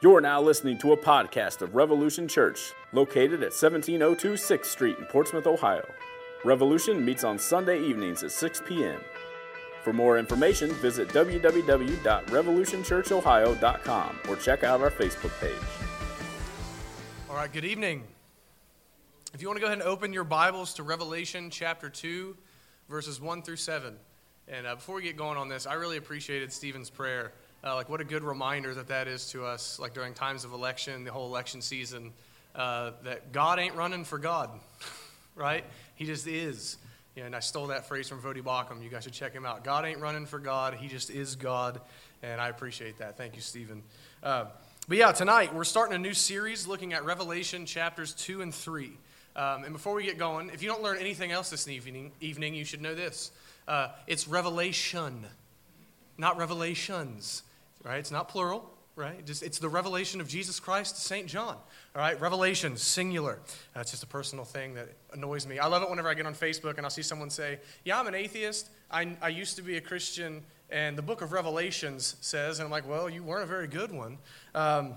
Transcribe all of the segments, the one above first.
You're now listening to a podcast of Revolution Church, located at 1702 6th Street in Portsmouth, Ohio. Revolution meets on Sunday evenings at 6 p.m. For more information, visit www.revolutionchurchohio.com or check out our Facebook page. All right, good evening. If you want to go ahead and open your Bibles to Revelation chapter 2, verses 1 through 7. And uh, before we get going on this, I really appreciated Stephen's prayer. Uh, like, what a good reminder that that is to us, like during times of election, the whole election season, uh, that God ain't running for God, right? He just is. Yeah, and I stole that phrase from Voddie Baucham. You guys should check him out. God ain't running for God, He just is God. And I appreciate that. Thank you, Stephen. Uh, but yeah, tonight we're starting a new series looking at Revelation chapters 2 and 3. Um, and before we get going, if you don't learn anything else this evening, evening you should know this. Uh, it's revelation, not revelations right? It's not plural, right? Just, it's the revelation of Jesus Christ to St. John, all right? Revelation, singular. That's just a personal thing that annoys me. I love it whenever I get on Facebook and I'll see someone say, Yeah, I'm an atheist. I, I used to be a Christian, and the book of Revelations says, and I'm like, Well, you weren't a very good one. Um,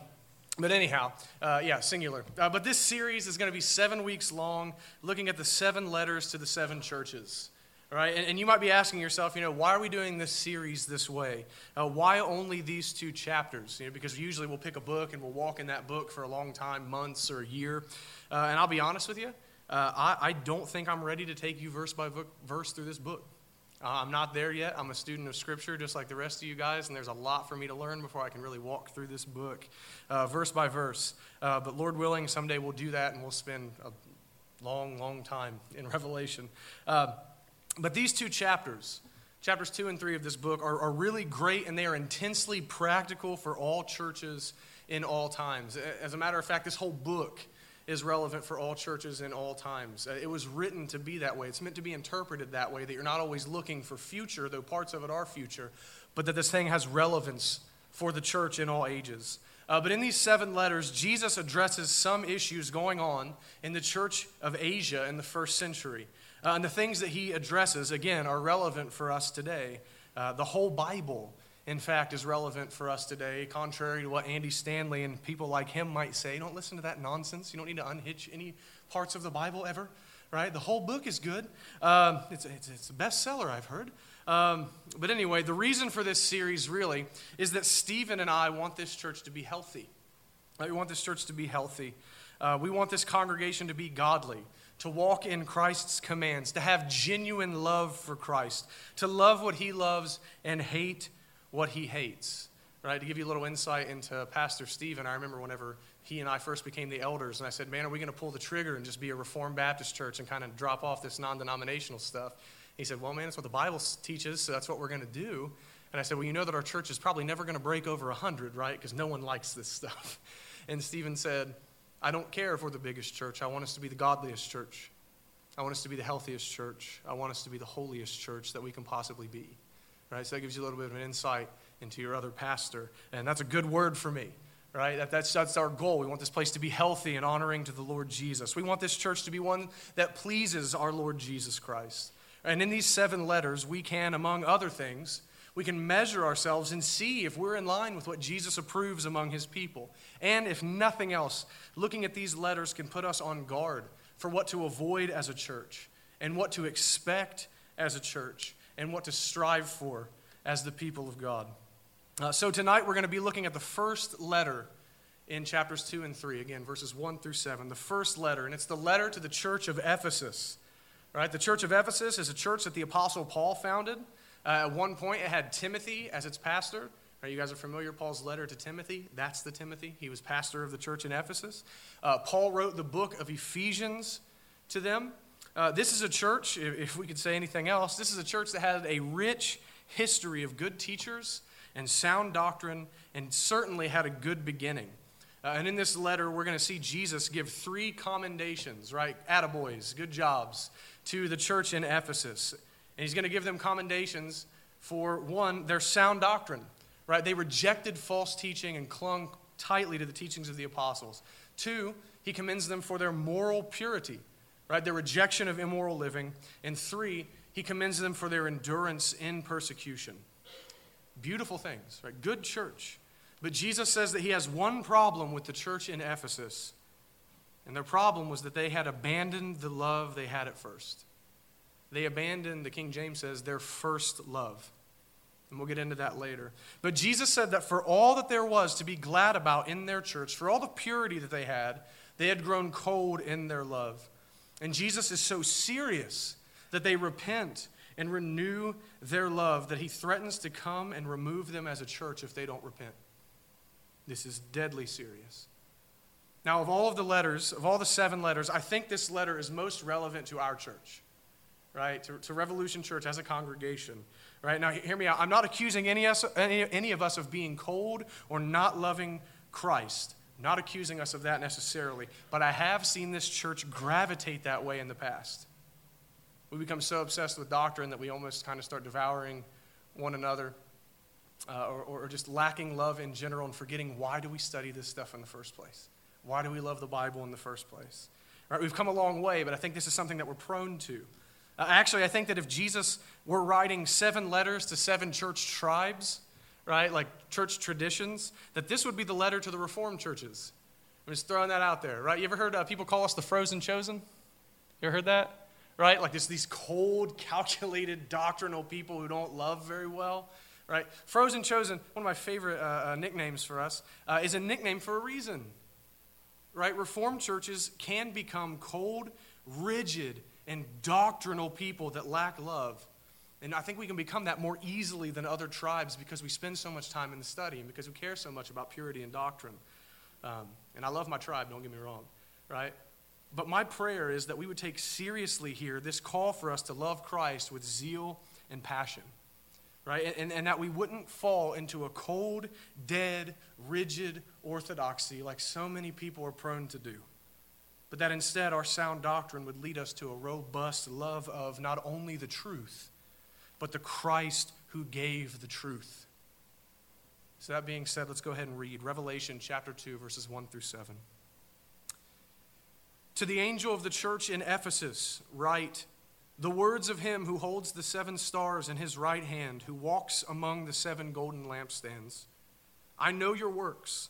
but anyhow, uh, yeah, singular. Uh, but this series is going to be seven weeks long, looking at the seven letters to the seven churches. Right, and, and, you might be asking yourself, you know, why are we doing this series this way? Uh, why only these two chapters? You know, because usually we'll pick a book and we'll walk in that book for a long time, months or a year. Uh, and I'll be honest with you, uh, I, I, don't think I'm ready to take you verse by verse through this book. Uh, I'm not there yet. I'm a student of Scripture just like the rest of you guys, and there's a lot for me to learn before I can really walk through this book uh, verse by verse. Uh, but Lord willing, someday we'll do that and we'll spend a long, long time in Revelation. But these two chapters, chapters two and three of this book, are, are really great and they are intensely practical for all churches in all times. As a matter of fact, this whole book is relevant for all churches in all times. Uh, it was written to be that way. It's meant to be interpreted that way, that you're not always looking for future, though parts of it are future, but that this thing has relevance for the church in all ages. Uh, but in these seven letters, Jesus addresses some issues going on in the church of Asia in the first century. Uh, and the things that he addresses, again, are relevant for us today. Uh, the whole Bible, in fact, is relevant for us today, contrary to what Andy Stanley and people like him might say. Don't listen to that nonsense. You don't need to unhitch any parts of the Bible ever, right? The whole book is good. Um, it's, it's, it's, a bestseller, I've heard. Um, but anyway, the reason for this series really is that Stephen and I want this church to be healthy. We want this church to be healthy. Uh, we want this congregation to be godly to walk in Christ's commands, to have genuine love for Christ, to love what he loves and hate what he hates. Right? To give you a little insight into Pastor Stephen, I remember whenever he and I first became the elders, and I said, Man, are we going to pull the trigger and just be a Reformed Baptist church and kind of drop off this non denominational stuff? He said, Well, man, that's what the Bible teaches, so that's what we're going to do. And I said, Well, you know that our church is probably never going to break over 100, right? Because no one likes this stuff. And Stephen said, I don't care if we're the biggest church. I want us to be the godliest church. I want us to be the healthiest church. I want us to be the holiest church that we can possibly be. Right? So that gives you a little bit of an insight into your other pastor. And that's a good word for me. Right? That, that's, that's our goal. We want this place to be healthy and honoring to the Lord Jesus. We want this church to be one that pleases our Lord Jesus Christ. And in these seven letters, we can, among other things, we can measure ourselves and see if we're in line with what Jesus approves among his people. And if nothing else, looking at these letters can put us on guard for what to avoid as a church and what to expect as a church and what to strive for as the people of God. Uh, so tonight we're going to be looking at the first letter in chapters 2 and 3, again, verses 1 through 7. The first letter, and it's the letter to the church of Ephesus. Right? The church of Ephesus is a church that the Apostle Paul founded. Uh, at one point, it had Timothy as its pastor. Right, you guys are familiar, Paul's letter to Timothy. That's the Timothy. He was pastor of the church in Ephesus. Uh, Paul wrote the book of Ephesians to them. Uh, this is a church, if we could say anything else, this is a church that had a rich history of good teachers and sound doctrine and certainly had a good beginning. Uh, and in this letter, we're going to see Jesus give three commendations, right? Attaboys, good jobs, to the church in Ephesus. And he's going to give them commendations for one, their sound doctrine, right? They rejected false teaching and clung tightly to the teachings of the apostles. Two, he commends them for their moral purity, right? Their rejection of immoral living. And three, he commends them for their endurance in persecution. Beautiful things, right? Good church. But Jesus says that he has one problem with the church in Ephesus. And their problem was that they had abandoned the love they had at first. They abandoned, the King James says, their first love. And we'll get into that later. But Jesus said that for all that there was to be glad about in their church, for all the purity that they had, they had grown cold in their love. And Jesus is so serious that they repent and renew their love that he threatens to come and remove them as a church if they don't repent. This is deadly serious. Now, of all of the letters, of all the seven letters, I think this letter is most relevant to our church, right? To, to Revolution Church as a congregation, right? Now, hear me out. I'm not accusing any, us, any, any of us of being cold or not loving Christ. not accusing us of that necessarily, but I have seen this church gravitate that way in the past. We become so obsessed with doctrine that we almost kind of start devouring one another. Uh, or, or just lacking love in general and forgetting why do we study this stuff in the first place? Why do we love the Bible in the first place? Right, we've come a long way, but I think this is something that we're prone to. Uh, actually, I think that if Jesus were writing seven letters to seven church tribes, right, like church traditions, that this would be the letter to the Reformed churches. I'm just throwing that out there, right? You ever heard uh, people call us the frozen chosen? You ever heard that? Right? Like this, these cold, calculated, doctrinal people who don't love very well right? Frozen Chosen, one of my favorite uh, uh, nicknames for us, uh, is a nickname for a reason, right? Reformed churches can become cold, rigid, and doctrinal people that lack love. And I think we can become that more easily than other tribes because we spend so much time in the study and because we care so much about purity and doctrine. Um, and I love my tribe, don't get me wrong, right? But my prayer is that we would take seriously here this call for us to love Christ with zeal and passion right? And, and that we wouldn't fall into a cold, dead, rigid orthodoxy like so many people are prone to do. But that instead our sound doctrine would lead us to a robust love of not only the truth, but the Christ who gave the truth. So, that being said, let's go ahead and read Revelation chapter 2, verses 1 through 7. To the angel of the church in Ephesus, write, the words of him who holds the seven stars in his right hand, who walks among the seven golden lampstands. I know your works,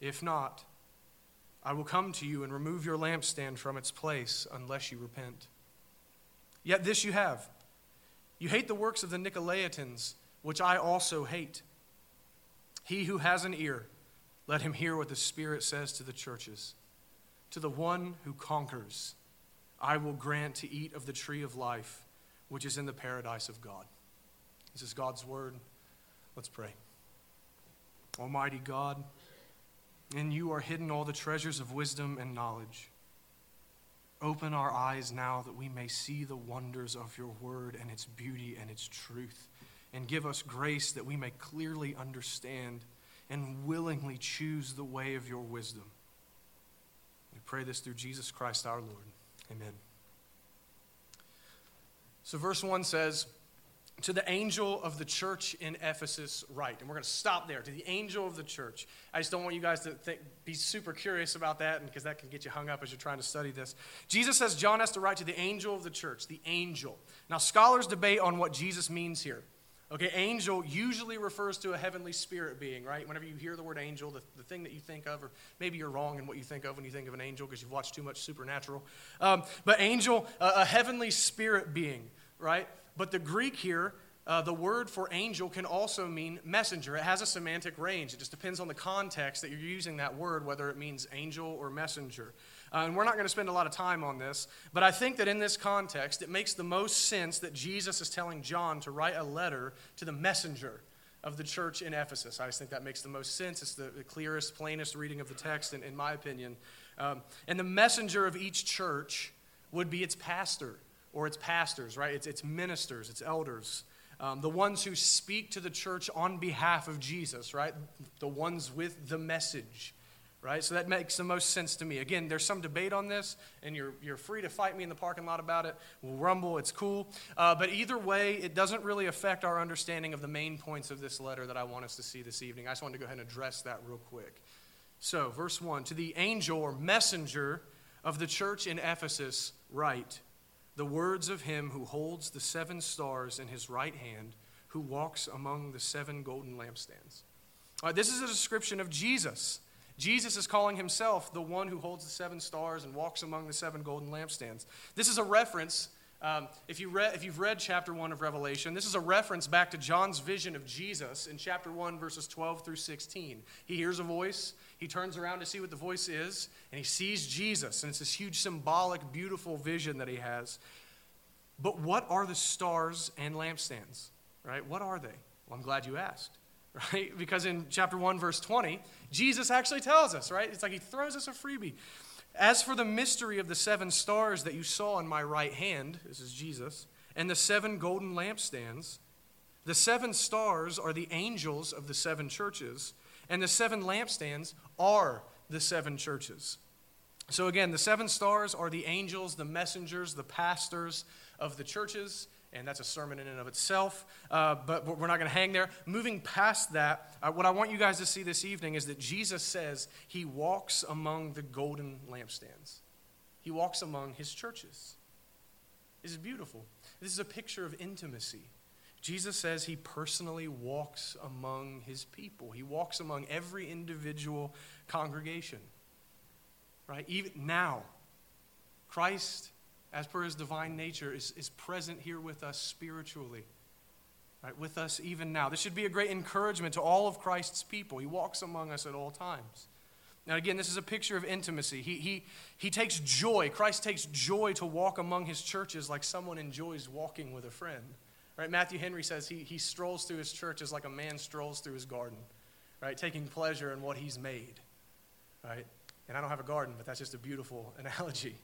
If not, I will come to you and remove your lampstand from its place unless you repent. Yet this you have you hate the works of the Nicolaitans, which I also hate. He who has an ear, let him hear what the Spirit says to the churches. To the one who conquers, I will grant to eat of the tree of life, which is in the paradise of God. This is God's word. Let's pray. Almighty God, in you are hidden all the treasures of wisdom and knowledge. Open our eyes now that we may see the wonders of your word and its beauty and its truth, and give us grace that we may clearly understand and willingly choose the way of your wisdom. We pray this through Jesus Christ our Lord. Amen. So, verse 1 says, To the angel of the church in Ephesus, write. And we're going to stop there. To the angel of the church. I just don't want you guys to think, be super curious about that because that can get you hung up as you're trying to study this. Jesus says John has to write to the angel of the church, the angel. Now, scholars debate on what Jesus means here. Okay, angel usually refers to a heavenly spirit being, right? Whenever you hear the word angel, the, the thing that you think of, or maybe you're wrong in what you think of when you think of an angel because you've watched too much supernatural. Um, but angel, a heavenly spirit being, right? But the Greek here, uh, the word for angel can also mean messenger. It has a semantic range. It just depends on the context that you're using that word, whether it means angel or messenger. Uh, and we're not going to spend a lot of time on this, but I think that in this context, it makes the most sense that Jesus is telling John to write a letter to the messenger of the church in Ephesus. I just think that makes the most sense. It's the, the clearest, plainest reading of the text, in, in my opinion. Um, and the messenger of each church would be its pastor or its pastors, right? It's, its ministers, its elders. um, the ones who speak to the church on behalf of Jesus, right? The ones with the message, right? So that makes the most sense to me. Again, there's some debate on this, and you're, you're free to fight me in the parking lot about it. We'll rumble, it's cool. Uh, but either way, it doesn't really affect our understanding of the main points of this letter that I want us to see this evening. I just wanted to go ahead and address that real quick. So, verse 1 To the angel or messenger of the church in Ephesus, write the words of him who holds the seven stars in his right hand, who walks among the seven golden lampstands. Uh, this is a description of Jesus. Jesus is calling himself the one who holds the seven stars and walks among the seven golden lampstands. This is a reference um, if, you read, if you've read chapter 1 of Revelation, this is a reference back to John's vision of Jesus in chapter 1, verses 12 through 16. He hears a voice, he turns around to see what the voice is, and he sees Jesus. And it's this huge, symbolic, beautiful vision that he has. But what are the stars and lampstands? Right? What are they? Well, I'm glad you asked. Right? Because in chapter 1, verse 20, Jesus actually tells us, right? It's like he throws us a freebie. As for the mystery of the seven stars that you saw in my right hand, this is Jesus, and the seven golden lampstands, the seven stars are the angels of the seven churches, and the seven lampstands are the seven churches. So, again, the seven stars are the angels, the messengers, the pastors of the churches and that's a sermon in and of itself. Uh, but we're not going to hang there. Moving past that, uh, what I want you guys to see this evening is that Jesus says he walks among the golden lampstands, he walks among his churches. This is beautiful. This is a picture of intimacy. Jesus says he personally walks among his people. He walks among every individual congregation. Right? Even now, Christ as per his divine nature, is, is present here with us spiritually, right? With us even now. This should be a great encouragement to all of Christ's people. He walks among us at all times. Now, again, this is a picture of intimacy. He, he, he takes joy, Christ takes joy to walk among his churches like someone enjoys walking with a friend. Right? Matthew Henry says he, he strolls through his churches like a man strolls through his garden, right? Taking pleasure in what he's made, right? And I don't have a garden, but that's just a beautiful analogy.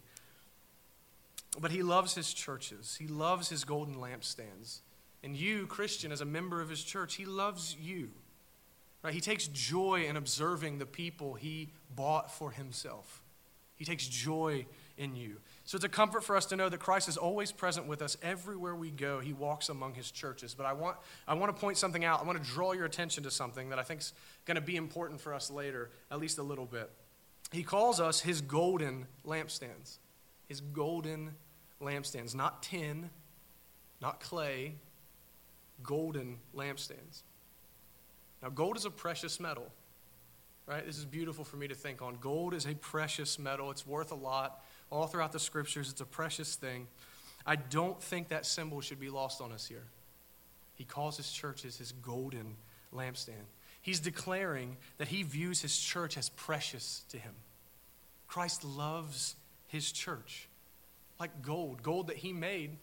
But he loves his churches, he loves his golden lampstands. And you, Christian, as a member of his church, he loves you. Right? He takes joy in observing the people he bought for himself. He takes joy in you. So it's a comfort for us to know that Christ is always present with us everywhere we go. He walks among his churches. But I want, I want to point something out. I want to draw your attention to something that I think is going to be important for us later, at least a little bit. He calls us his golden lampstands. His golden lampstands, not tin, not clay, golden lampstands. Now, gold is a precious metal, right? This is beautiful for me to think on. Gold is a precious metal, it's worth a lot. All throughout the scriptures, it's a precious thing. I don't think that symbol should be lost on us here. He calls his churches his golden lampstand. He's declaring that he views his church as precious to him. Christ loves his church like gold, gold that he made,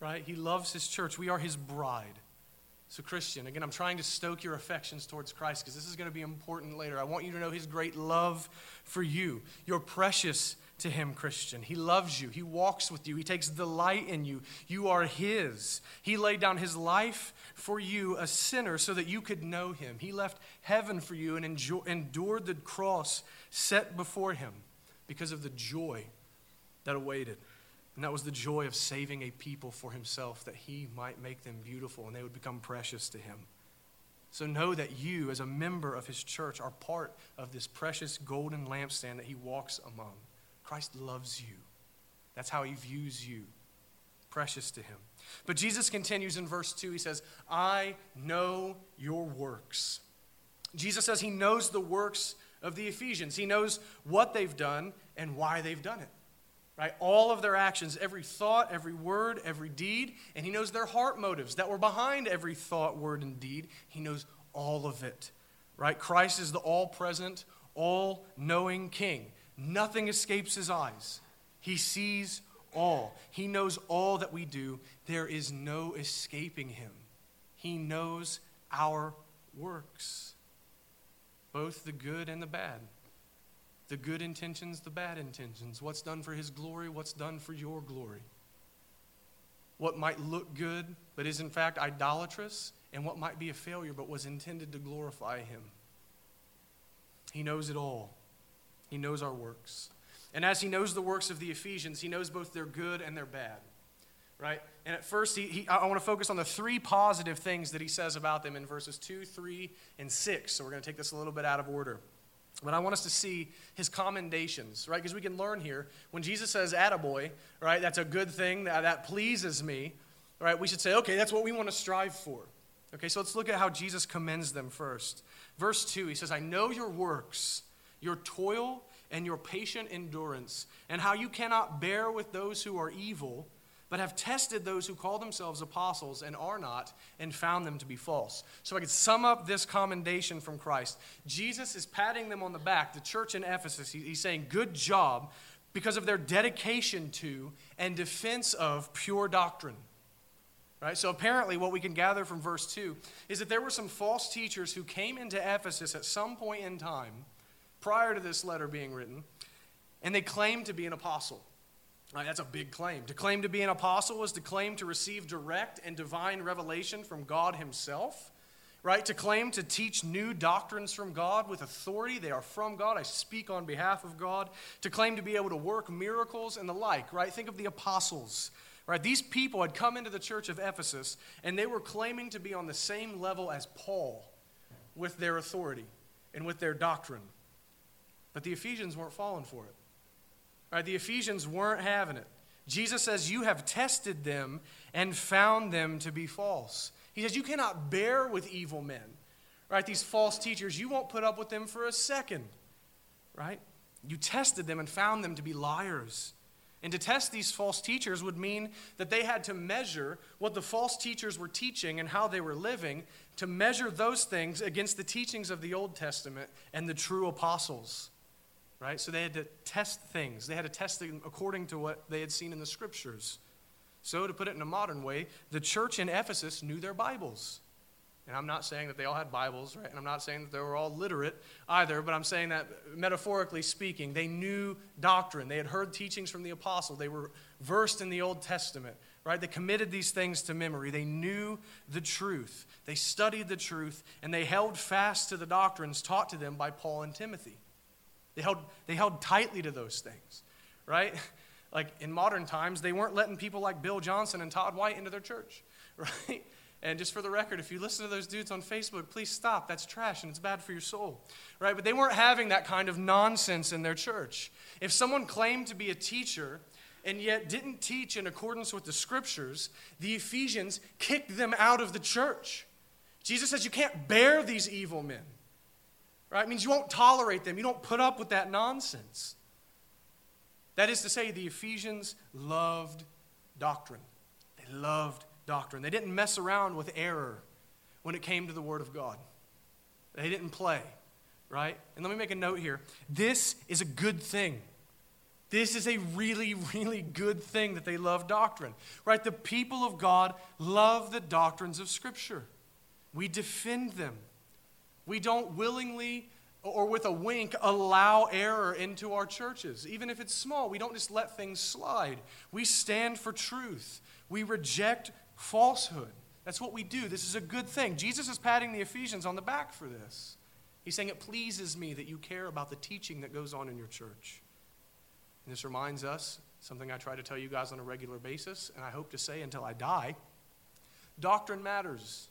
right? He loves his church. We are his bride. So, Christian, again, I'm trying to stoke your affections towards Christ because this is going to be important later. I want you to know his great love for you. You're precious to him, Christian. He loves you. He walks with you. He takes delight in you. You are his. He laid down his life for you, a sinner, so that you could know him. He left heaven for you and endured the cross set before him because of the joy that awaited. And that was the joy of saving a people for himself, that he might make them beautiful and they would become precious to him. So know that you, as a member of his church, are part of this precious golden lampstand that he walks among. Christ loves you. That's how he views you. Precious to him. But Jesus continues in verse 2. He says, I know your works. Jesus says he knows the works of the Ephesians. He knows what they've done and why they've done it right? All of their actions, every thought, every word, every deed, and he knows their heart motives that were behind every thought, word, and deed. He knows all of it, right? Christ is the all present, all knowing King. Nothing escapes his eyes. He sees all, he knows all that we do. There is no escaping him. He knows our works, both the good and the bad the good intentions, the bad intentions, what's done for his glory, what's done for your glory. what might look good but is in fact idolatrous, and what might be a failure but was intended to glorify Him. He knows it all. He knows our works. And as He knows the works of the Ephesians, He knows both their good and their bad. Right? And at first, he, he, I want to focus on the three positive things that he says about them in verses 2, 3, and 6. So we're going to take this a little bit out of order. But I want us to see his commendations, right? Because we can learn here when Jesus says, attaboy, right? That's a good thing, that, that pleases me, right? We should say, okay, that's what we want to strive for. Okay, so let's look at how Jesus commends them first. Verse 2, he says, I know your works, your toil, and your patient endurance, and how you cannot bear with those who are evil but have tested those who call themselves apostles and are not, and found them to be false. So I could sum up this commendation from Christ. Jesus is patting them on the back, the church in Ephesus. He's saying, Good job, because of their dedication to and defense of pure doctrine. Right? So apparently, what we can gather from verse 2 is that there were some false teachers who came into Ephesus at some point in time prior to this letter being written, and they claimed to be an apostle. Right, that's a big claim. To claim to be an apostle is to claim to receive direct and divine revelation from God Himself. Right? To claim to teach new doctrines from God with authority. They are from God. I speak on behalf of God. To claim to be able to work miracles and the like. Right? Think of the apostles. Right? These people had come into the church of Ephesus and they were claiming to be on the same level as Paul with their authority and with their doctrine. But the Ephesians weren't falling for it. Right, the Ephesians weren't having it. Jesus says, You have tested them and found them to be false. He says, You cannot bear with evil men. Right? These false teachers, you won't put up with them for a second. Right? You tested them and found them to be liars. And to test these false teachers would mean that they had to measure what the false teachers were teaching and how they were living, to measure those things against the teachings of the Old Testament and the true apostles right? So they had to test things. They had to test them according to what they had seen in the scriptures. So, to put it in a modern way, the church in Ephesus knew their Bibles. And I'm not saying that they all had Bibles, right? And I'm not saying that they were all literate either, but I'm saying that metaphorically speaking, they knew doctrine. They had heard teachings from the apostle. They were versed in the Old Testament, right? They committed these things to memory. They knew the truth. They studied the truth, and they held fast to the doctrines taught to them by Paul and Timothy. They held, they held tightly to those things, right? Like in modern times, they weren't letting people like Bill Johnson and Todd White into their church, right? And just for the record, if you listen to those dudes on Facebook, please stop. That's trash and it's bad for your soul. Right? But they weren't having that kind of nonsense in their church. If someone claimed to be a teacher and yet didn't teach in accordance with the scriptures, the Ephesians kicked them out of the church. Jesus says you can't bear these evil men. Right? It means you won't tolerate them. You don't put up with that nonsense. That is to say, the Ephesians loved doctrine. They loved doctrine. They didn't mess around with error when it came to the Word of God. They didn't play, right? And let me make a note here. This is a good thing. This is a really, really good thing that they love doctrine, right? The people of God love the doctrines of Scripture. We defend them. We don't willingly or with a wink allow error into our churches. Even if it's small, we don't just let things slide. We stand for truth, we reject falsehood. That's what we do. This is a good thing. Jesus is patting the Ephesians on the back for this. He's saying, It pleases me that you care about the teaching that goes on in your church. And this reminds us something I try to tell you guys on a regular basis, and I hope to say until I die doctrine matters.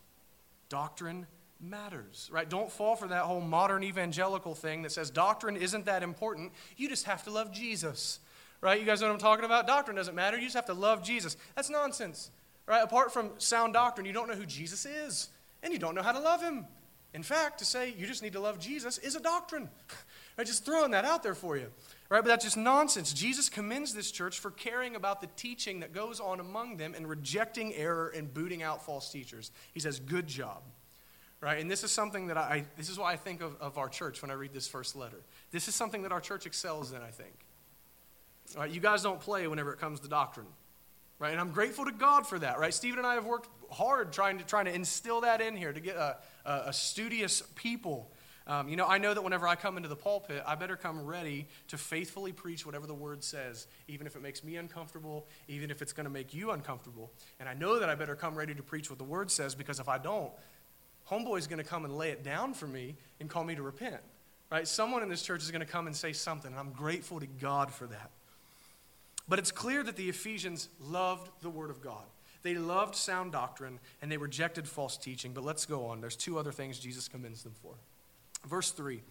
Doctrine matters, right? Don't fall for that whole modern evangelical thing that says doctrine isn't that important. You just have to love Jesus, right? You guys know what I'm talking about? Doctrine doesn't matter. You just have to love Jesus. That's nonsense, right? Apart from sound doctrine, you don't know who Jesus is, and you don't know how to love him. In fact, to say you just need to love Jesus is a doctrine. right? Just throwing that out there for you. Right? But that's just nonsense. Jesus commends this church for caring about the teaching that goes on among them and rejecting error and booting out false teachers. He says, Good job right? And this is something that I, this is why I think of, of our church when I read this first letter. This is something that our church excels in, I think. All right, you guys don't play whenever it comes to doctrine, right? And I'm grateful to God for that, right? Stephen and I have worked hard trying to, trying to instill that in here to get a, a, a studious people Um, you know, I know that whenever I come into the pulpit, I better come ready to faithfully preach whatever the word says, even if it makes me uncomfortable, even if it's going to make you uncomfortable. And I know that I better come ready to preach what the word says because if I don't, homeboy's going to come and lay it down for me and call me to repent. Right? Someone in this church is going to come and say something, and I'm grateful to God for that. But it's clear that the Ephesians loved the Word of God. They loved sound doctrine and they rejected false teaching. But let's go on. There's two other things Jesus commends them for. Verse 3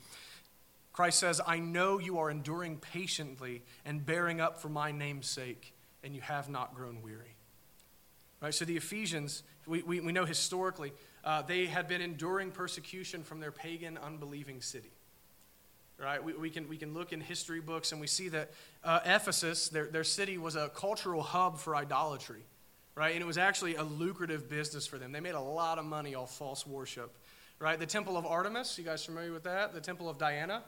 Christ says, I know you are enduring patiently and bearing up for my name's sake, and you have not grown weary. Right? So the Ephesians, we, we, we know historically, uh, they had been enduring persecution from their pagan, unbelieving city. Right? We, we, can, we can look in history books and we see that uh, Ephesus, their, their city, was a cultural hub for idolatry. Right? And it was actually a lucrative business for them. They made a lot of money off false worship right? The Temple of Artemis, you guys familiar with that? The Temple of Diana,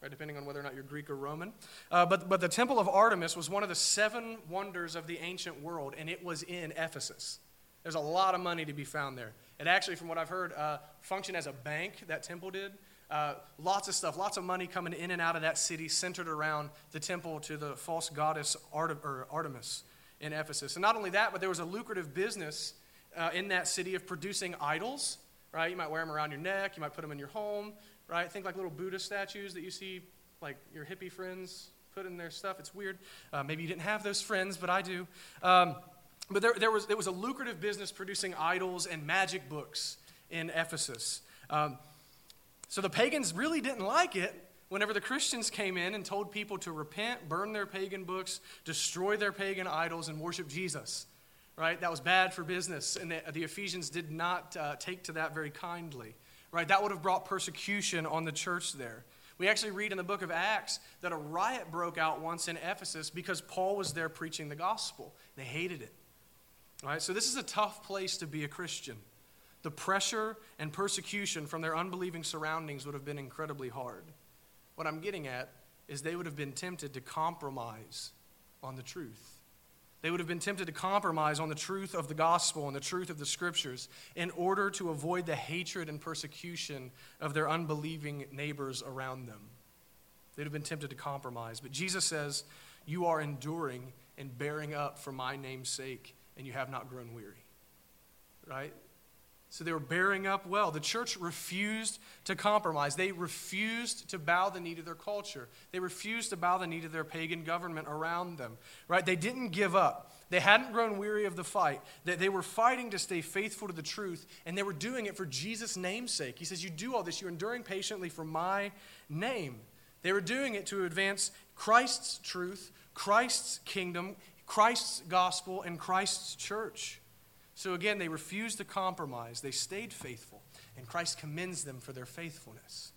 right? Depending on whether or not you're Greek or Roman. Uh, but, but the Temple of Artemis was one of the seven wonders of the ancient world, and it was in Ephesus. There's a lot of money to be found there. It actually, from what I've heard, uh, functioned as a bank, that temple did. Uh, lots of stuff, lots of money coming in and out of that city centered around the temple to the false goddess Artemis in Ephesus. And not only that, but there was a lucrative business uh, in that city of producing idols right? You might wear them around your neck, you might put them in your home, right? Think like little Buddha statues that you see, like your hippie friends put in their stuff. It's weird. Uh, maybe you didn't have those friends, but I do. Um, but there, there, was, there was a lucrative business producing idols and magic books in Ephesus. Um, so the pagans really didn't like it whenever the Christians came in and told people to repent, burn their pagan books, destroy their pagan idols, and worship Jesus right? That was bad for business, and the, the Ephesians did not uh, take to that very kindly, right? That would have brought persecution on the church there. We actually read in the book of Acts that a riot broke out once in Ephesus because Paul was there preaching the gospel. They hated it. Right? So this is a tough place to be a Christian. The pressure and persecution from their unbelieving surroundings would have been incredibly hard. What I'm getting at is they would have been tempted to compromise on the truth. They would have been tempted to compromise on the truth of the gospel and the truth of the scriptures in order to avoid the hatred and persecution of their unbelieving neighbors around them. They'd have been tempted to compromise. But Jesus says, You are enduring and bearing up for my name's sake, and you have not grown weary. Right? So they were bearing up well. The church refused to compromise. They refused to bow the knee to their culture. They refused to bow the knee to their pagan government around them. Right? They didn't give up. They hadn't grown weary of the fight. They, they were fighting to stay faithful to the truth, and they were doing it for Jesus' name's sake. He says, You do all this, you're enduring patiently for my name. They were doing it to advance Christ's truth, Christ's kingdom, Christ's gospel, and Christ's church. So again, they refused to compromise. They stayed faithful, and Christ commends them for their faithfulness.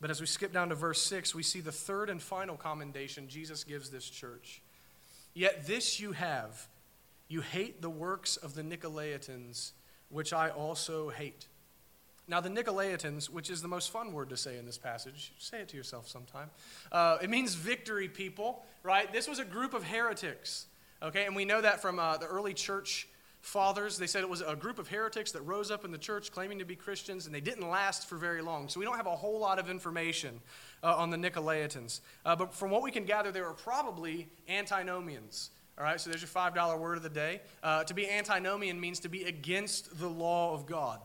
But as we skip down to verse 6, we see the third and final commendation Jesus gives this church. Yet this you have you hate the works of the Nicolaitans, which I also hate. Now, the Nicolaitans, which is the most fun word to say in this passage, say it to yourself sometime. Uh, it means victory people, right? This was a group of heretics, okay? And we know that from uh, the early church fathers. They said it was a group of heretics that rose up in the church claiming to be Christians, and they didn't last for very long. So we don't have a whole lot of information uh, on the Nicolaitans. Uh, but from what we can gather, they were probably antinomians. All right, so there's your $5 word of the day. Uh, to be antinomian means to be against the law of God,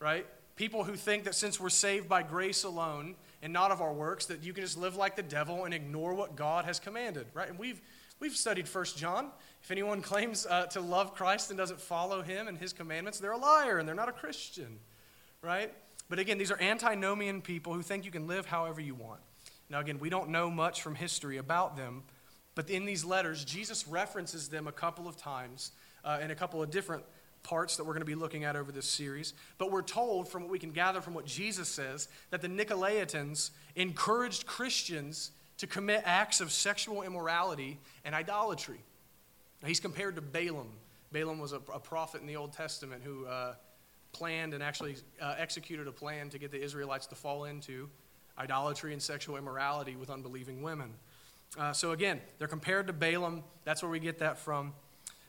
right? People who think that since we're saved by grace alone and not of our works, that you can just live like the devil and ignore what God has commanded, right? And we've, we've studied First John. If anyone claims uh, to love Christ and doesn't follow him and his commandments, they're a liar and they're not a Christian, right? But again, these are antinomian people who think you can live however you want. Now, again, we don't know much from history about them, but in these letters, Jesus references them a couple of times uh, in a couple of different parts that we're going to be looking at over this series. But we're told, from what we can gather from what Jesus says, that the Nicolaitans encouraged Christians to commit acts of sexual immorality and idolatry. He's compared to Balaam. Balaam was a, a prophet in the Old Testament who uh, planned and actually uh, executed a plan to get the Israelites to fall into idolatry and sexual immorality with unbelieving women. Uh, so again, they're compared to Balaam. That's where we get that from.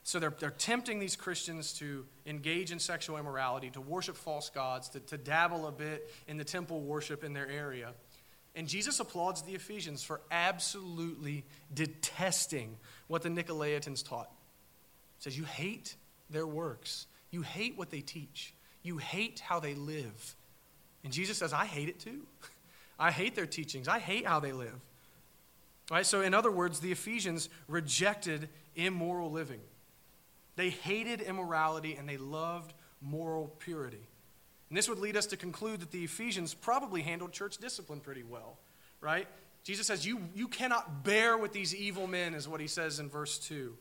So they're, they're tempting these Christians to engage in sexual immorality, to worship false gods, to, to dabble a bit in the temple worship in their area. And Jesus applauds the Ephesians for absolutely detesting what the Nicolaitans taught. He says, You hate their works, you hate what they teach, you hate how they live. And Jesus says, I hate it too. I hate their teachings, I hate how they live. Right? So, in other words, the Ephesians rejected immoral living. They hated immorality and they loved moral purity. And this would lead us to conclude that the Ephesians probably handled church discipline pretty well, right? Jesus says, You, you cannot bear with these evil men, is what he says in verse 2.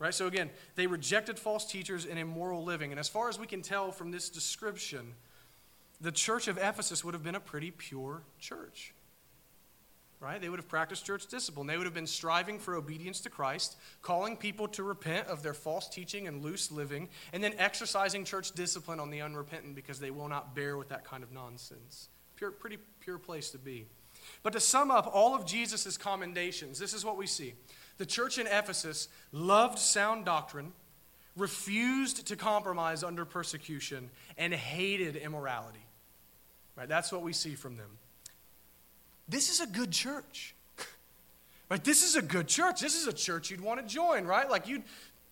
Right? So again, they rejected false teachers and immoral living. And as far as we can tell from this description, the church of Ephesus would have been a pretty pure church right? They would have practiced church discipline. They would have been striving for obedience to Christ, calling people to repent of their false teaching and loose living, and then exercising church discipline on the unrepentant because they will not bear with that kind of nonsense. Pure, pretty pure place to be. But to sum up all of Jesus' commendations, this is what we see. The church in Ephesus loved sound doctrine, refused to compromise under persecution, and hated immorality. Right? That's what we see from them. This is a good church. right? This is a good church. This is a church you'd want to join, right? Like you'd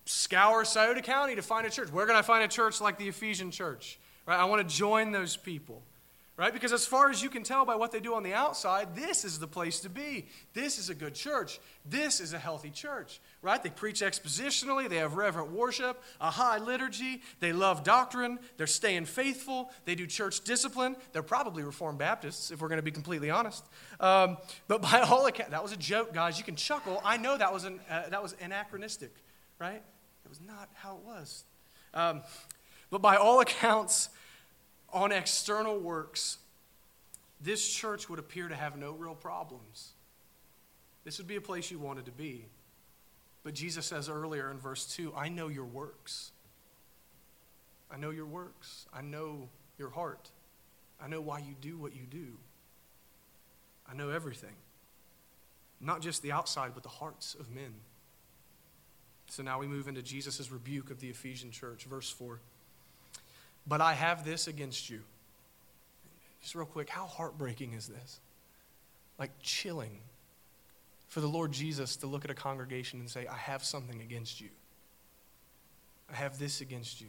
scour Scioto County to find a church. Where can I find a church like the Ephesian church? Right? I want to join those people right? Because as far as you can tell by what they do on the outside, this is the place to be. This is a good church. This is a healthy church, right? They preach expositionally, they have reverent worship, a high liturgy, they love doctrine, they're staying faithful, they do church discipline. They're probably Reformed Baptists, if we're going to be completely honest. Um, but by all accounts, that was a joke, guys. You can chuckle. I know that was, an, uh, that was anachronistic, right? It was not how it was. Um, but by all accounts, on external works, this church would appear to have no real problems. This would be a place you wanted to be. But Jesus says earlier in verse 2 I know your works. I know your works. I know your heart. I know why you do what you do. I know everything. Not just the outside, but the hearts of men. So now we move into Jesus' rebuke of the Ephesian church. Verse 4. But I have this against you. Just real quick, how heartbreaking is this? Like chilling for the Lord Jesus to look at a congregation and say, I have something against you. I have this against you.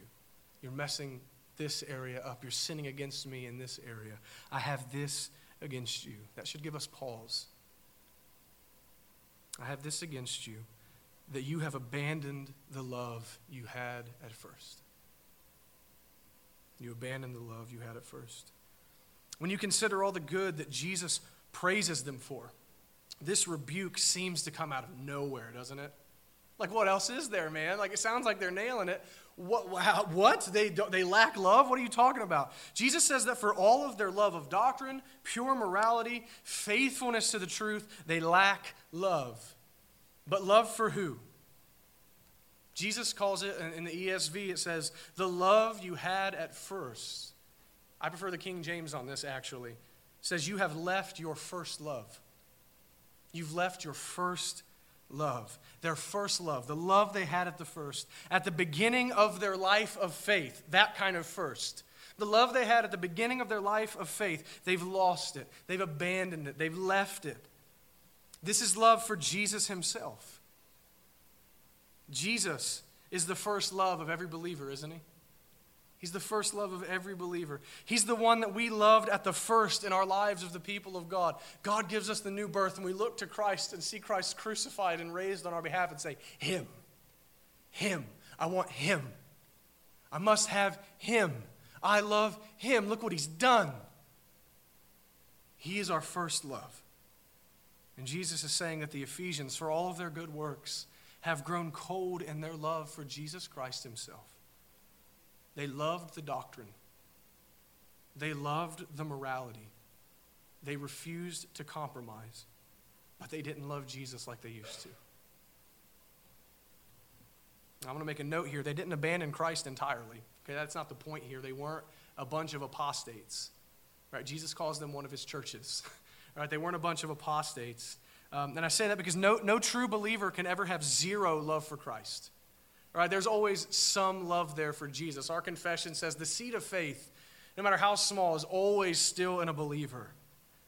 You're messing this area up. You're sinning against me in this area. I have this against you. That should give us pause. I have this against you that you have abandoned the love you had at first. You abandon the love you had at first. When you consider all the good that Jesus praises them for, this rebuke seems to come out of nowhere, doesn't it? Like, what else is there, man? Like, it sounds like they're nailing it. What? what? They, they lack love? What are you talking about? Jesus says that for all of their love of doctrine, pure morality, faithfulness to the truth, they lack love. But love for who? Jesus calls it, in the ESV, it says, the love you had at first. I prefer the King James on this, actually. It says, you have left your first love. You've left your first love. Their first love, the love they had at the first, at the beginning of their life of faith, that kind of first. The love they had at the beginning of their life of faith, they've lost it. They've abandoned it. They've left it. This is love for Jesus himself. Jesus is the first love of every believer, isn't he? He's the first love of every believer. He's the one that we loved at the first in our lives of the people of God. God gives us the new birth, and we look to Christ and see Christ crucified and raised on our behalf and say, Him, Him. I want Him. I must have Him. I love Him. Look what He's done. He is our first love. And Jesus is saying that the Ephesians, for all of their good works, have grown cold in their love for Jesus Christ himself. They loved the doctrine, they loved the morality, they refused to compromise, but they didn't love Jesus like they used to. I'm going to make a note here. They didn't abandon Christ entirely. Okay, that's not the point here. They weren't a bunch of apostates. Right? Jesus calls them one of his churches. right? They weren't a bunch of apostates. Um, and I say that because no, no true believer can ever have zero love for Christ. Right, there's always some love there for Jesus. Our confession says the seed of faith, no matter how small, is always still in a believer.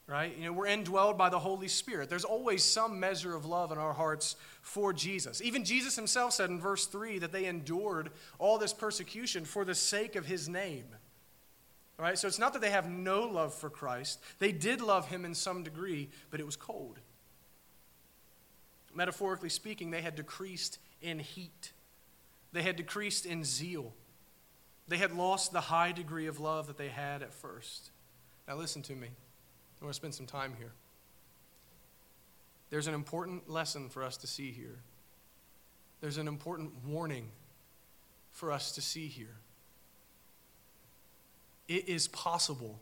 Right? You know, we're indwelled by the Holy Spirit. There's always some measure of love in our hearts for Jesus. Even Jesus himself said in verse 3 that they endured all this persecution for the sake of his name. Right? So it's not that they have no love for Christ. They did love him in some degree, but it was cold. Metaphorically speaking, they had decreased in heat. They had decreased in zeal. They had lost the high degree of love that they had at first. Now, listen to me. I want to spend some time here. There's an important lesson for us to see here. There's an important warning for us to see here. It is possible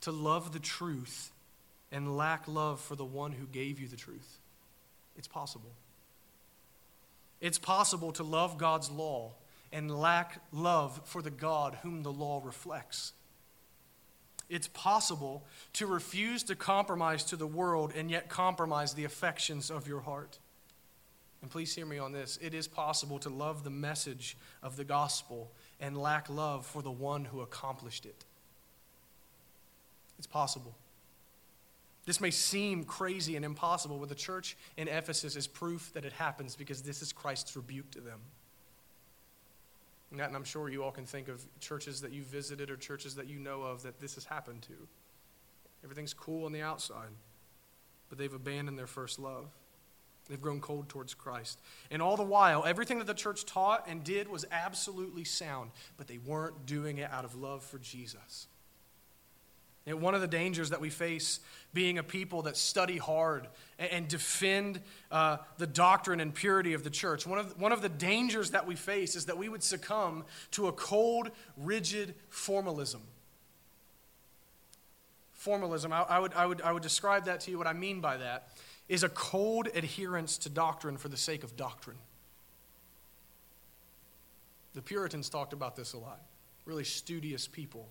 to love the truth and lack love for the one who gave you the truth. It's possible. It's possible to love God's law and lack love for the God whom the law reflects. It's possible to refuse to compromise to the world and yet compromise the affections of your heart. And please hear me on this. It is possible to love the message of the gospel and lack love for the one who accomplished it. It's possible. This may seem crazy and impossible, but the church in Ephesus is proof that it happens because this is Christ's rebuke to them. And I'm sure you all can think of churches that you visited or churches that you know of that this has happened to. Everything's cool on the outside, but they've abandoned their first love. They've grown cold towards Christ. And all the while, everything that the church taught and did was absolutely sound, but they weren't doing it out of love for Jesus. And one of the dangers that we face being a people that study hard and, defend uh, the doctrine and purity of the church, one of, one of the dangers that we face is that we would succumb to a cold, rigid formalism. Formalism, I, I, would, I, would, I would describe that to you. What I mean by that is a cold adherence to doctrine for the sake of doctrine. The Puritans talked about this a lot, really studious people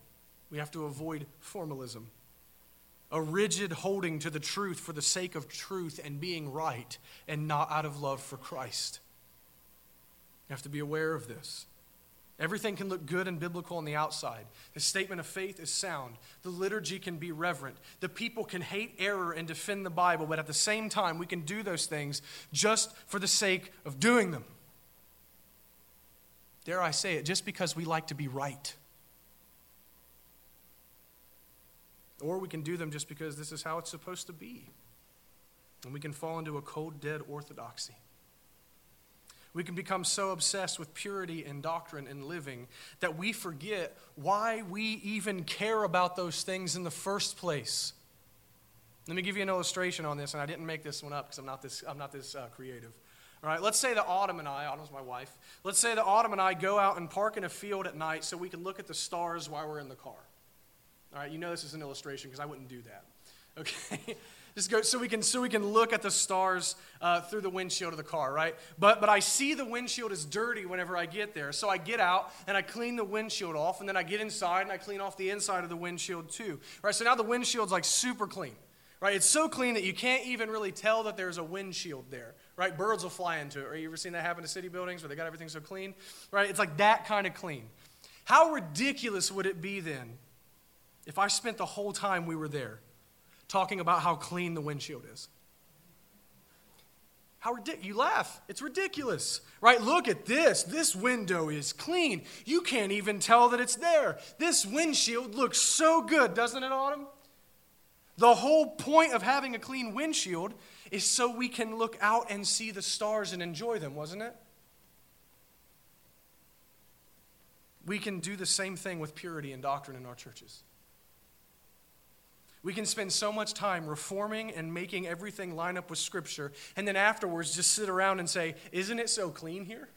we have to avoid formalism. A rigid holding to the truth for the sake of truth and being right and not out of love for Christ. You have to be aware of this. Everything can look good and biblical on the outside. The statement of faith is sound. The liturgy can be reverent. The people can hate error and defend the Bible, but at the same time, we can do those things just for the sake of doing them. Dare I say it, just because we like to be right. Or we can do them just because this is how it's supposed to be. And we can fall into a cold, dead orthodoxy. We can become so obsessed with purity and doctrine and living that we forget why we even care about those things in the first place. Let me give you an illustration on this, and I didn't make this one up because I'm not this, I'm not this uh, creative. All right, let's say that Autumn and I, Autumn's my wife, let's say that Autumn and I go out and park in a field at night so we can look at the stars while we're in the car. All right, you know this is an illustration because I wouldn't do that. Okay? Just go so we can so we can look at the stars uh, through the windshield of the car, right? But but I see the windshield is dirty whenever I get there, so I get out and I clean the windshield off, and then I get inside and I clean off the inside of the windshield too. Right? So now the windshield's like super clean, right? It's so clean that you can't even really tell that there's a windshield there, right? Birds will fly into it. Right? You ever seen that happen to city buildings where they got everything so clean, right? It's like that kind of clean. How ridiculous would it be then if I spent the whole time we were there talking about how clean the windshield is? How ridiculous. You laugh. It's ridiculous. Right? Look at this. This window is clean. You can't even tell that it's there. This windshield looks so good, doesn't it, Autumn? The whole point of having a clean windshield is so we can look out and see the stars and enjoy them, wasn't it? We can do the same thing with purity and doctrine in our churches. We can spend so much time reforming and making everything line up with Scripture, and then afterwards just sit around and say, Isn't it so clean here?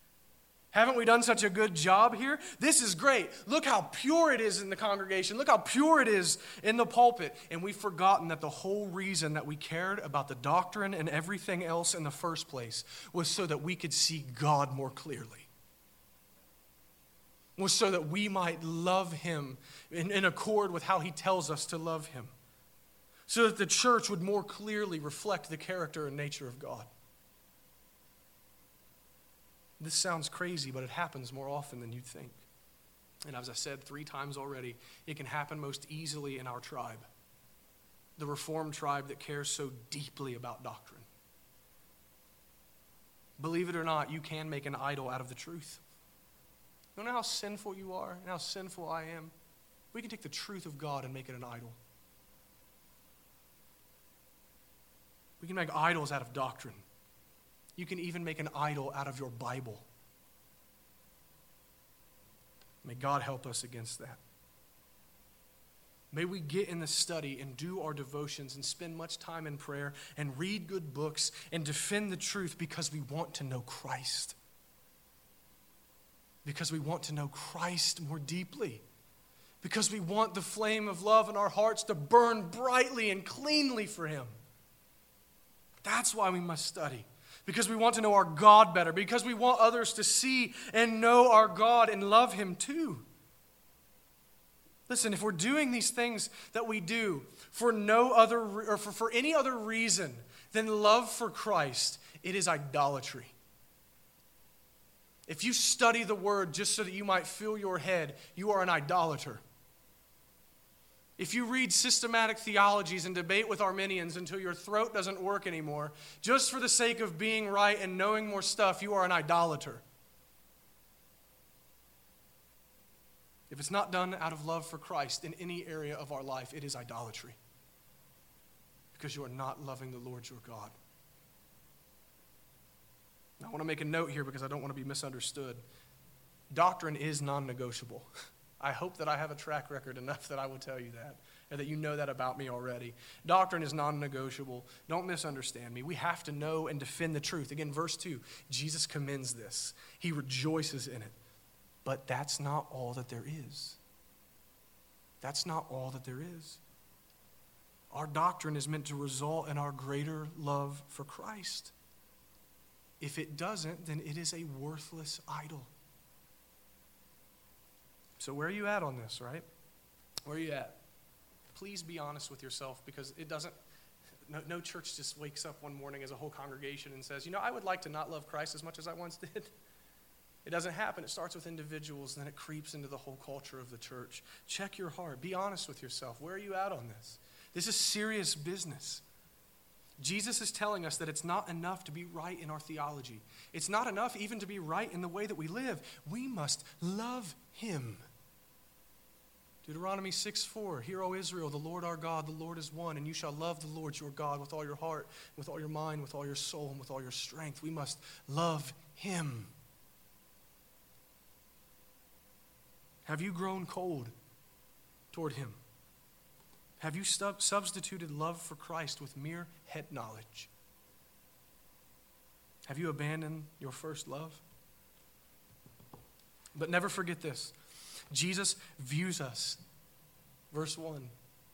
Haven't we done such a good job here? This is great. Look how pure it is in the congregation. Look how pure it is in the pulpit. And we've forgotten that the whole reason that we cared about the doctrine and everything else in the first place was so that we could see God more clearly was so that we might love him in, in accord with how he tells us to love him, so that the church would more clearly reflect the character and nature of God. This sounds crazy, but it happens more often than you'd think. And as I said three times already, it can happen most easily in our tribe, the Reformed tribe that cares so deeply about doctrine. Believe it or not, you can make an idol out of the truth. You know how sinful you are and how sinful I am? We can take the truth of God and make it an idol. We can make idols out of doctrine. You can even make an idol out of your Bible. May God help us against that. May we get in the study and do our devotions and spend much time in prayer and read good books and defend the truth because we want to know Christ. Because we want to know Christ more deeply. Because we want the flame of love in our hearts to burn brightly and cleanly for Him. That's why we must study. Because we want to know our God better. Because we want others to see and know our God and love Him too. Listen, if we're doing these things that we do for no other or for, for any other reason than love for Christ, it is idolatry. If you study the word just so that you might fill your head, you are an idolater. If you read systematic theologies and debate with Arminians until your throat doesn't work anymore, just for the sake of being right and knowing more stuff, you are an idolater. If it's not done out of love for Christ in any area of our life, it is idolatry. Because you are not loving the Lord your God. I want to make a note here because I don't want to be misunderstood. Doctrine is non negotiable. I hope that I have a track record enough that I will tell you that, and that you know that about me already. Doctrine is non negotiable. Don't misunderstand me. We have to know and defend the truth. Again, verse 2 Jesus commends this, he rejoices in it. But that's not all that there is. That's not all that there is. Our doctrine is meant to result in our greater love for Christ. If it doesn't, then it is a worthless idol. So, where are you at on this, right? Where are you at? Please be honest with yourself because it doesn't, no, no church just wakes up one morning as a whole congregation and says, you know, I would like to not love Christ as much as I once did. It doesn't happen. It starts with individuals, then it creeps into the whole culture of the church. Check your heart. Be honest with yourself. Where are you at on this? This is serious business. Jesus is telling us that it's not enough to be right in our theology. It's not enough even to be right in the way that we live. We must love Him. Deuteronomy 6 4 Hear, O Israel, the Lord our God, the Lord is one, and you shall love the Lord your God with all your heart, with all your mind, with all your soul, and with all your strength. We must love Him. Have you grown cold toward Him? Have you substituted love for Christ with mere head knowledge? Have you abandoned your first love? But never forget this Jesus views us, verse 1,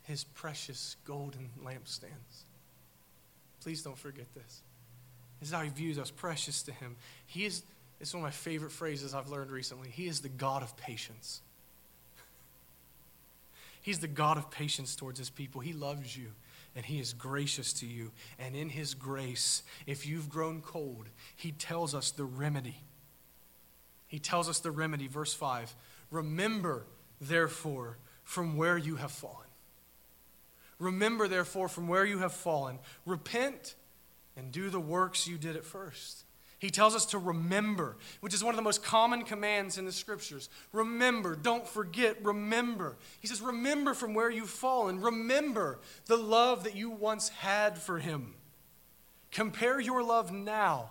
his precious golden lampstands. Please don't forget this. This is how he views us, precious to him. He is, it's one of my favorite phrases I've learned recently. He is the God of patience. He's the God of patience towards his people. He loves you and he is gracious to you. And in his grace, if you've grown cold, he tells us the remedy. He tells us the remedy, verse 5 Remember, therefore, from where you have fallen. Remember, therefore, from where you have fallen. Repent and do the works you did at first. He tells us to remember, which is one of the most common commands in the scriptures. Remember, don't forget, remember. He says, Remember from where you've fallen. Remember the love that you once had for him. Compare your love now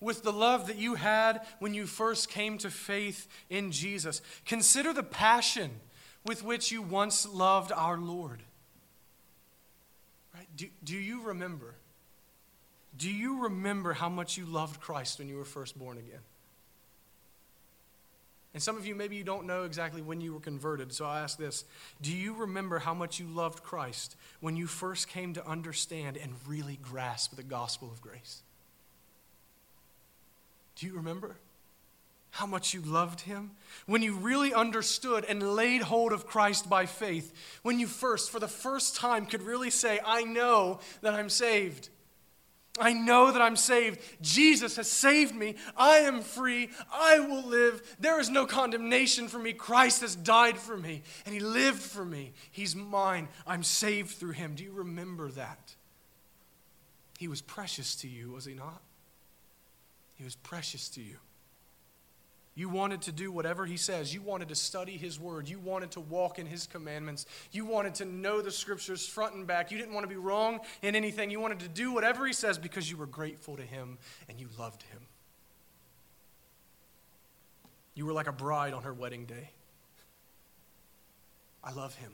with the love that you had when you first came to faith in Jesus. Consider the passion with which you once loved our Lord. Right? Do, do you remember? Do you remember how much you loved Christ when you were first born again? And some of you, maybe you don't know exactly when you were converted, so I ask this Do you remember how much you loved Christ when you first came to understand and really grasp the gospel of grace? Do you remember how much you loved him? When you really understood and laid hold of Christ by faith, when you first, for the first time, could really say, I know that I'm saved. I know that I'm saved. Jesus has saved me. I am free. I will live. There is no condemnation for me. Christ has died for me, and He lived for me. He's mine. I'm saved through Him. Do you remember that? He was precious to you, was He not? He was precious to you. You wanted to do whatever he says. You wanted to study his word. You wanted to walk in his commandments. You wanted to know the scriptures front and back. You didn't want to be wrong in anything. You wanted to do whatever he says because you were grateful to him and you loved him. You were like a bride on her wedding day. I love him.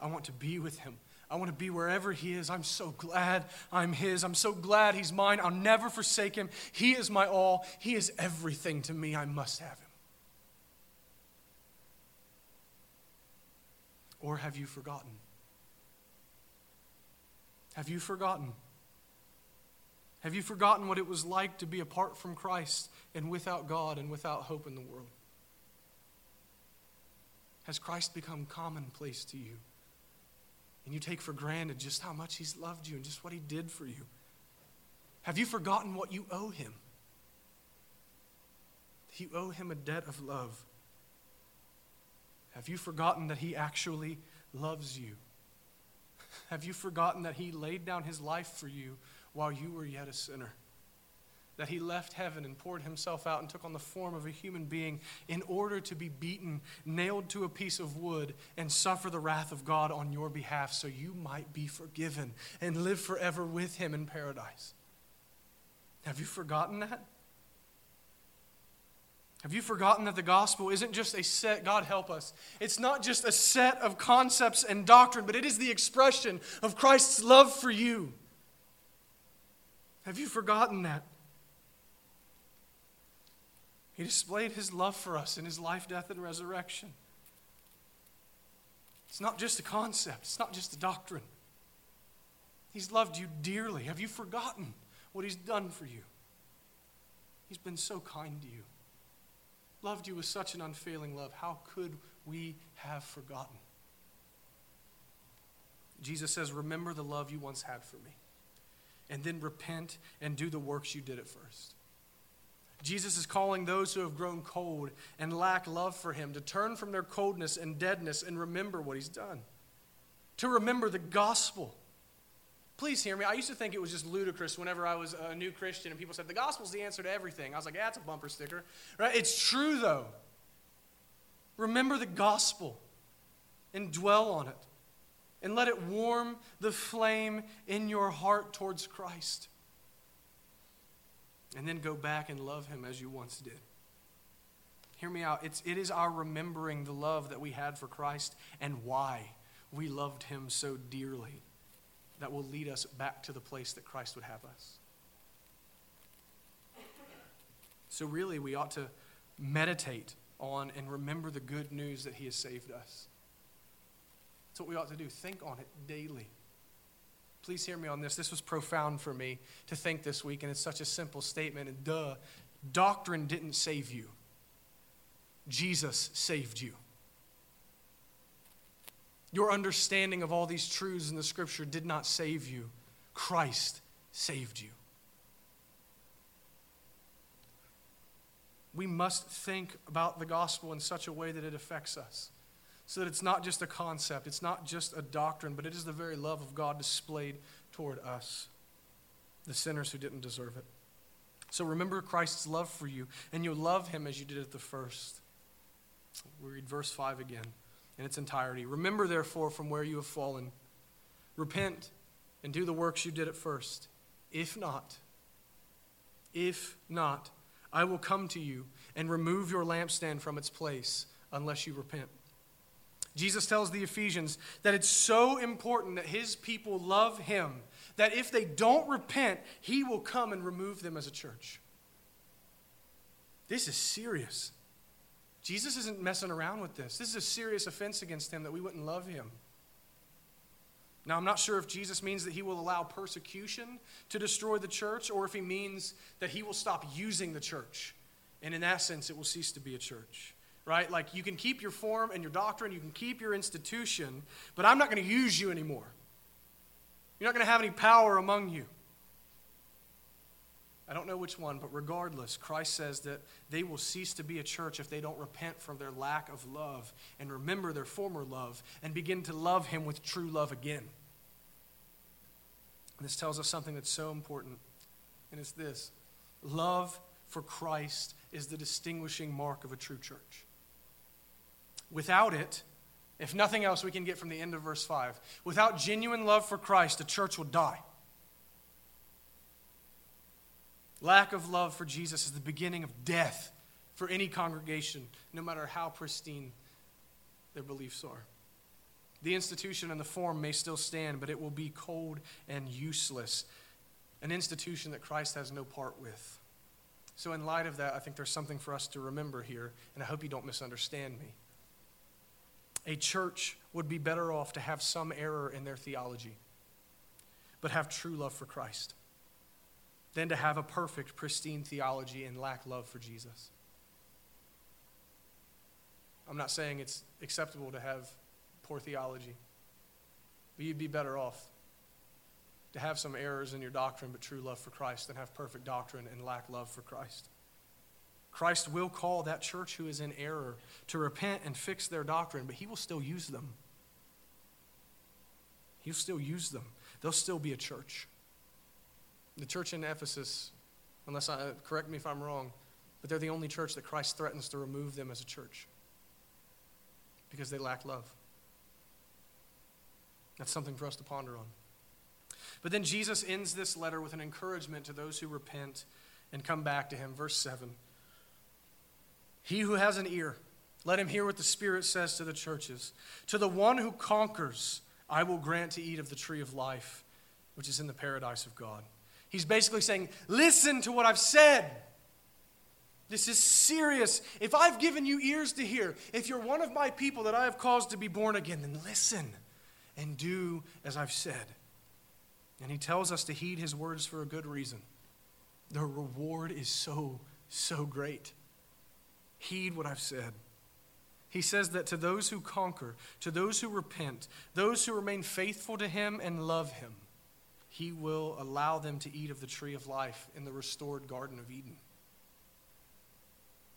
I want to be with him. I want to be wherever He is. I'm so glad I'm His. I'm so glad He's mine. I'll never forsake Him. He is my all. He is everything to me. I must have Him. Or have you forgotten? Have you forgotten? Have you forgotten what it was like to be apart from Christ and without God and without hope in the world? Has Christ become commonplace to you? And you take for granted just how much He's loved you and just what He did for you? Have you forgotten what you owe Him? You owe Him a debt of love. Have you forgotten that He actually loves you? Have you forgotten that He laid down His life for you while you were yet a sinner? That he left heaven and poured himself out and took on the form of a human being in order to be beaten, nailed to a piece of wood, and suffer the wrath of God on your behalf so you might be forgiven and live forever with him in paradise. Have you forgotten that? Have you forgotten that the gospel isn't just a set, God help us, it's not just a set of concepts and doctrine, but it is the expression of Christ's love for you? Have you forgotten that? He displayed his love for us in his life, death, and resurrection. It's not just a concept, it's not just a doctrine. He's loved you dearly. Have you forgotten what he's done for you? He's been so kind to you, loved you with such an unfailing love. How could we have forgotten? Jesus says, Remember the love you once had for me, and then repent and do the works you did at first. Jesus is calling those who have grown cold and lack love for him to turn from their coldness and deadness and remember what he's done. To remember the gospel. Please hear me. I used to think it was just ludicrous whenever I was a new Christian and people said, the gospel's the answer to everything. I was like, yeah, it's a bumper sticker. Right? It's true, though. Remember the gospel and dwell on it. And let it warm the flame in your heart towards Christ and then go back and love him as you once did. Hear me out. It's, it is our remembering the love that we had for Christ and why we loved him so dearly that will lead us back to the place that Christ would have us. So, really, we ought to meditate on and remember the good news that he has saved us. That's what we ought to do. Think on it daily. Please hear me on this. This was profound for me to think this week, and it's such a simple statement. And duh, doctrine didn't save you, Jesus saved you. Your understanding of all these truths in the scripture did not save you, Christ saved you. We must think about the gospel in such a way that it affects us so that it's not just a concept, it's not just a doctrine, but it is the very love of God displayed toward us, the sinners who didn't deserve it. So remember Christ's love for you, and you'll love him as you did at the first. We read verse 5 again in its entirety. Remember, therefore, from where you have fallen. Repent and do the works you did at first. If not, if not, I will come to you and remove your lampstand from its place unless you repent. Jesus tells the Ephesians that it's so important that his people love him that if they don't repent, he will come and remove them as a church. This is serious. Jesus isn't messing around with this. This is a serious offense against him that we wouldn't love him. Now, I'm not sure if Jesus means that he will allow persecution to destroy the church or if he means that he will stop using the church. And in that sense, it will cease to be a church right? Like you can keep your form and your doctrine, you can keep your institution, but I'm not going to use you anymore. You're not going to have any power among you. I don't know which one, but regardless, Christ says that they will cease to be a church if they don't repent from their lack of love and remember their former love and begin to love Him with true love again. And this tells us something that's so important, and it's this love for Christ is the distinguishing mark of a true church. Without it, if nothing else we can get from the end of verse 5, without genuine love for Christ, the church will die. Lack of love for Jesus is the beginning of death for any congregation, no matter how pristine their beliefs are. The institution and the form may still stand, but it will be cold and useless. An institution that Christ has no part with. So, in light of that, I think there's something for us to remember here, and I hope you don't misunderstand me. A church would be better off to have some error in their theology, but have true love for Christ than to have a perfect, pristine theology and lack love for Jesus. I'm not saying it's acceptable to have poor theology, but you'd be better off to have some errors in your doctrine but true love for Christ than have perfect doctrine and lack love for Christ. Christ will call that church who is in error to repent and fix their doctrine, but he will still use them. He'll still use them. They'll still be a church. The church in Ephesus, unless I correct me if I'm wrong, but they're the only church that Christ threatens to remove them as a church because they lack love. That's something for us to ponder on. But then Jesus ends this letter with an encouragement to those who repent and come back to him. Verse 7 He who has an ear, let him hear what the Spirit says to the churches. To the one who conquers, I will grant to eat of the tree of life, which is in the paradise of God. He's basically saying, Listen to what I've said. This is serious. If I've given you ears to hear, if you're one of my people that I have caused to be born again, then listen and do as I've said. And he tells us to heed his words for a good reason. The reward is so, so great. Heed what I've said. He says that to those who conquer, to those who repent, those who remain faithful to him and love him, he will allow them to eat of the tree of life in the restored Garden of Eden.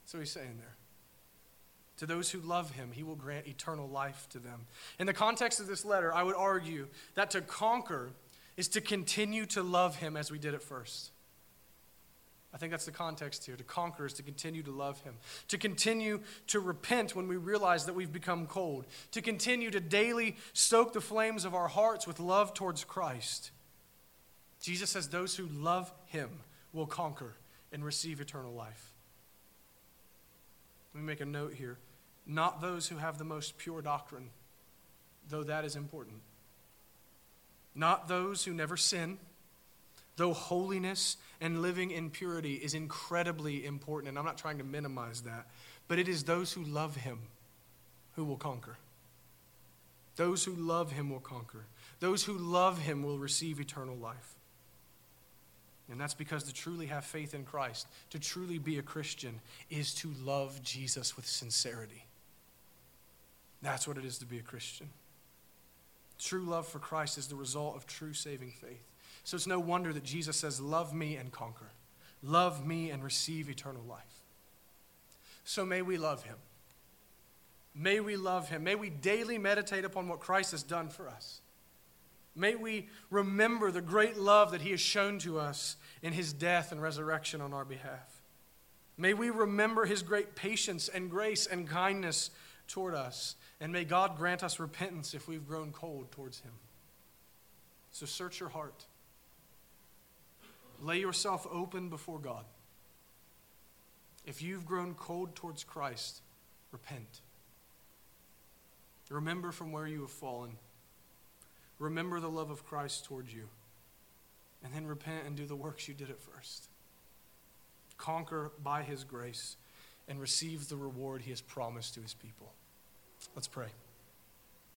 So he's saying there. To those who love him, he will grant eternal life to them. In the context of this letter, I would argue that to conquer is to continue to love him as we did at first. I think that's the context here. To conquer is to continue to love him, to continue to repent when we realize that we've become cold, to continue to daily stoke the flames of our hearts with love towards Christ Jesus says those who love him will conquer and receive eternal life. Let me make a note here. Not those who have the most pure doctrine, though that is important. Not those who never sin, though holiness and living in purity is incredibly important. And I'm not trying to minimize that, but it is those who love him who will conquer. Those who love him will conquer. Those who love him will receive eternal life. And that's because to truly have faith in Christ, to truly be a Christian, is to love Jesus with sincerity. That's what it is to be a Christian. True love for Christ is the result of true saving faith. So it's no wonder that Jesus says, Love me and conquer. Love me and receive eternal life. So may we love him. May we love him. May we daily meditate upon what Christ has done for us. May we remember the great love that He has shown to us in His death and resurrection on our behalf. May we remember His great patience and grace and kindness toward us. And may God grant us repentance if we've grown cold towards Him. So search your heart. Lay yourself open before God. If you've grown cold towards Christ, repent. Remember from where you have fallen. Remember the love of Christ towards you. And then repent and do the works you did at first. Conquer by his grace and receive the reward he has promised to his people. Let's pray.